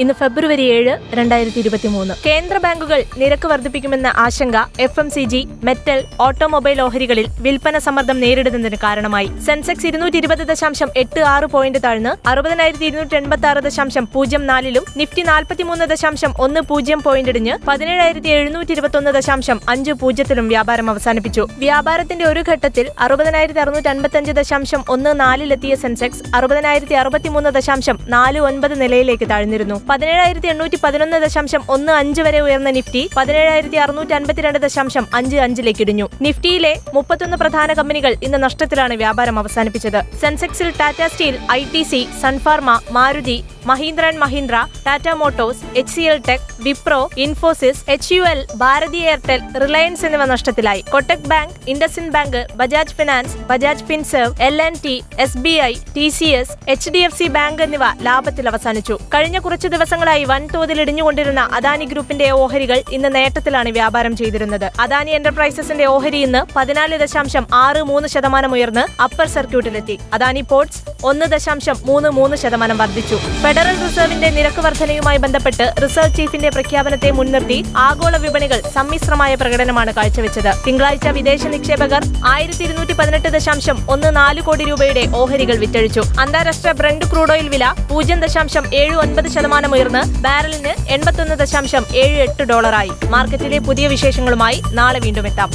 ഇന്ന് ഫെബ്രുവരി ഏഴ് രണ്ടായിരത്തി ഇരുപത്തി മൂന്ന് കേന്ദ്ര ബാങ്കുകൾ നിരക്ക് വർദ്ധിപ്പിക്കുമെന്ന ആശങ്ക F M C G metal automobile ഓഹരികളിൽ വിൽപ്പന സമ്മർദ്ദം നേരിടുന്നതിന് കാരണമായി. സെൻസെക്സ് ഇരുന്നൂറ്റി ഇരുപത് ദശാംശം എട്ട് ആറ് പോയിന്റ് താഴ്ന്ന് അറുപതിനായിരത്തി ഇരുന്നൂറ്റി എൺപത്തി ആറ് ദശാംശം പൂജ്യം നാലിലും നിഫ്റ്റി നാൽപ്പത്തിമൂന്ന് ദശാംശം ഒന്ന് പൂജ്യം പോയിന്റ് ഇടിഞ്ഞ് പതിനേഴായിരത്തി എഴുന്നൂറ്റി ഇരുപത്തി ഒന്ന് ദശാംശം അഞ്ച് പൂജ്യത്തിലും വ്യാപാരം അവസാനിപ്പിച്ചു. വ്യാപാരത്തിന്റെ ഒരു ഘട്ടത്തിൽ അറുപതിനായിരത്തി അറുന്നൂറ്റി അൻപത്തി അഞ്ച് ദശാംശം ഒന്ന് നാലിലെത്തിയ സെൻസെക്സ് അറുപതിനായിരത്തി അറുപത്തിമൂന്ന് ദശാംശം നാല് ഒൻപത് നിലയിലേക്ക് താഴ്ന്നിരുന്നു. പതിനേഴായിരത്തി എണ്ണൂറ്റി പതിനൊന്ന് ദശാംശം ഒന്ന് അഞ്ച് വരെ ഉയർന്ന നിഫ്റ്റി പതിനേഴായിരത്തി അറുന്നൂറ്റി അൻപത്തിരണ്ട് ദശാംശം അഞ്ച് അഞ്ചിലേക്ക് ഇടിഞ്ഞു നിഫ്റ്റിയിലെ മുപ്പത്തൊന്ന് പ്രധാന കമ്പനികൾ ഇന്ന് നഷ്ടത്തിലാണ് വ്യാപാരം അവസാനിപ്പിച്ചത്. സെൻസെക്സിൽ Tata Steel I T C Sun Pharma Maruti Mahindra and Mahindra Tata Motors H C L Tech Wipro Infosys H U L Bharti Airtel Reliance എന്നിവ നഷ്ടത്തിലായി. Kotak Bank IndusInd Bank Bajaj Finance Bajaj Finserv L N T S B I T C S H D F C Bank എന്നിവ ലാഭത്തിൽ അവസാനിച്ചു. കഴിഞ്ഞ കുറച്ചു ദിവസങ്ങളായി വൻതോതിൽ ഇടിഞ്ഞുകൊണ്ടിരുന്ന അദാനി ഗ്രൂപ്പിന്റെ ഓഹരികൾ ഇന്ന് നേട്ടത്തിലാണ് വ്യാപാരം ചെയ്തിരുന്നത്. അദാനി എന്റർപ്രൈസസിന്റെ ഓഹരി ഇന്ന് പതിനാല് ദശാംശം ആറ് മൂന്ന് ശതമാനം ഉയർന്ന് അപ്പർ സർക്യൂട്ടിലെത്തി. അദാനി പോർട്സ് ഒന്ന് ദശാംശം മൂന്ന് മൂന്ന് ശതമാനം വർദ്ധിച്ചു. ഫെഡറൽ റിസർവിന്റെ നിരക്ക് വർധനയുമായി ബന്ധപ്പെട്ട് റിസർവ് ചീഫിന്റെ പ്രഖ്യാപനത്തെ മുൻനിർത്തി ആഗോള വിപണികൾ സമ്മിശ്രമായ പ്രകടനമാണ് കാഴ്ചവെച്ചത്. തിങ്കളാഴ്ച വിദേശ നിക്ഷേപകർ ആയിരത്തി ഇരുന്നൂറ്റി പതിനെട്ട് ദശാംശം ഒന്ന് നാല് കോടി രൂപയുടെ ഓഹരികൾ വിറ്റഴിച്ചു. അന്താരാഷ്ട്ര ബ്രണ്ട് ക്രൂഡ് ഓയിൽ വില പൂജ്യം ദശാംശം ഏഴ് ഒൻപത് ശതമാനം ഉയർന്ന് ബാരലിന് എൺപത്തൊന്ന് ദശാംശം ഏഴ് എട്ട് ഡോളറായി മാർക്കറ്റിലെ പുതിയ വിശേഷങ്ങളുമായി നാളെ വീണ്ടും എത്താം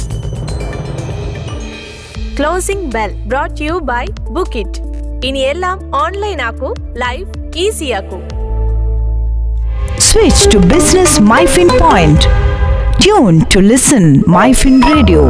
closing bell brought you by book it ഇനി എല്ലാം ഓൺലൈൻ ആക്കൂ ലൈഫ് ഈസി ആക്കൂ Switch to Business MyFin Point. Tune to listen MyFin Radio.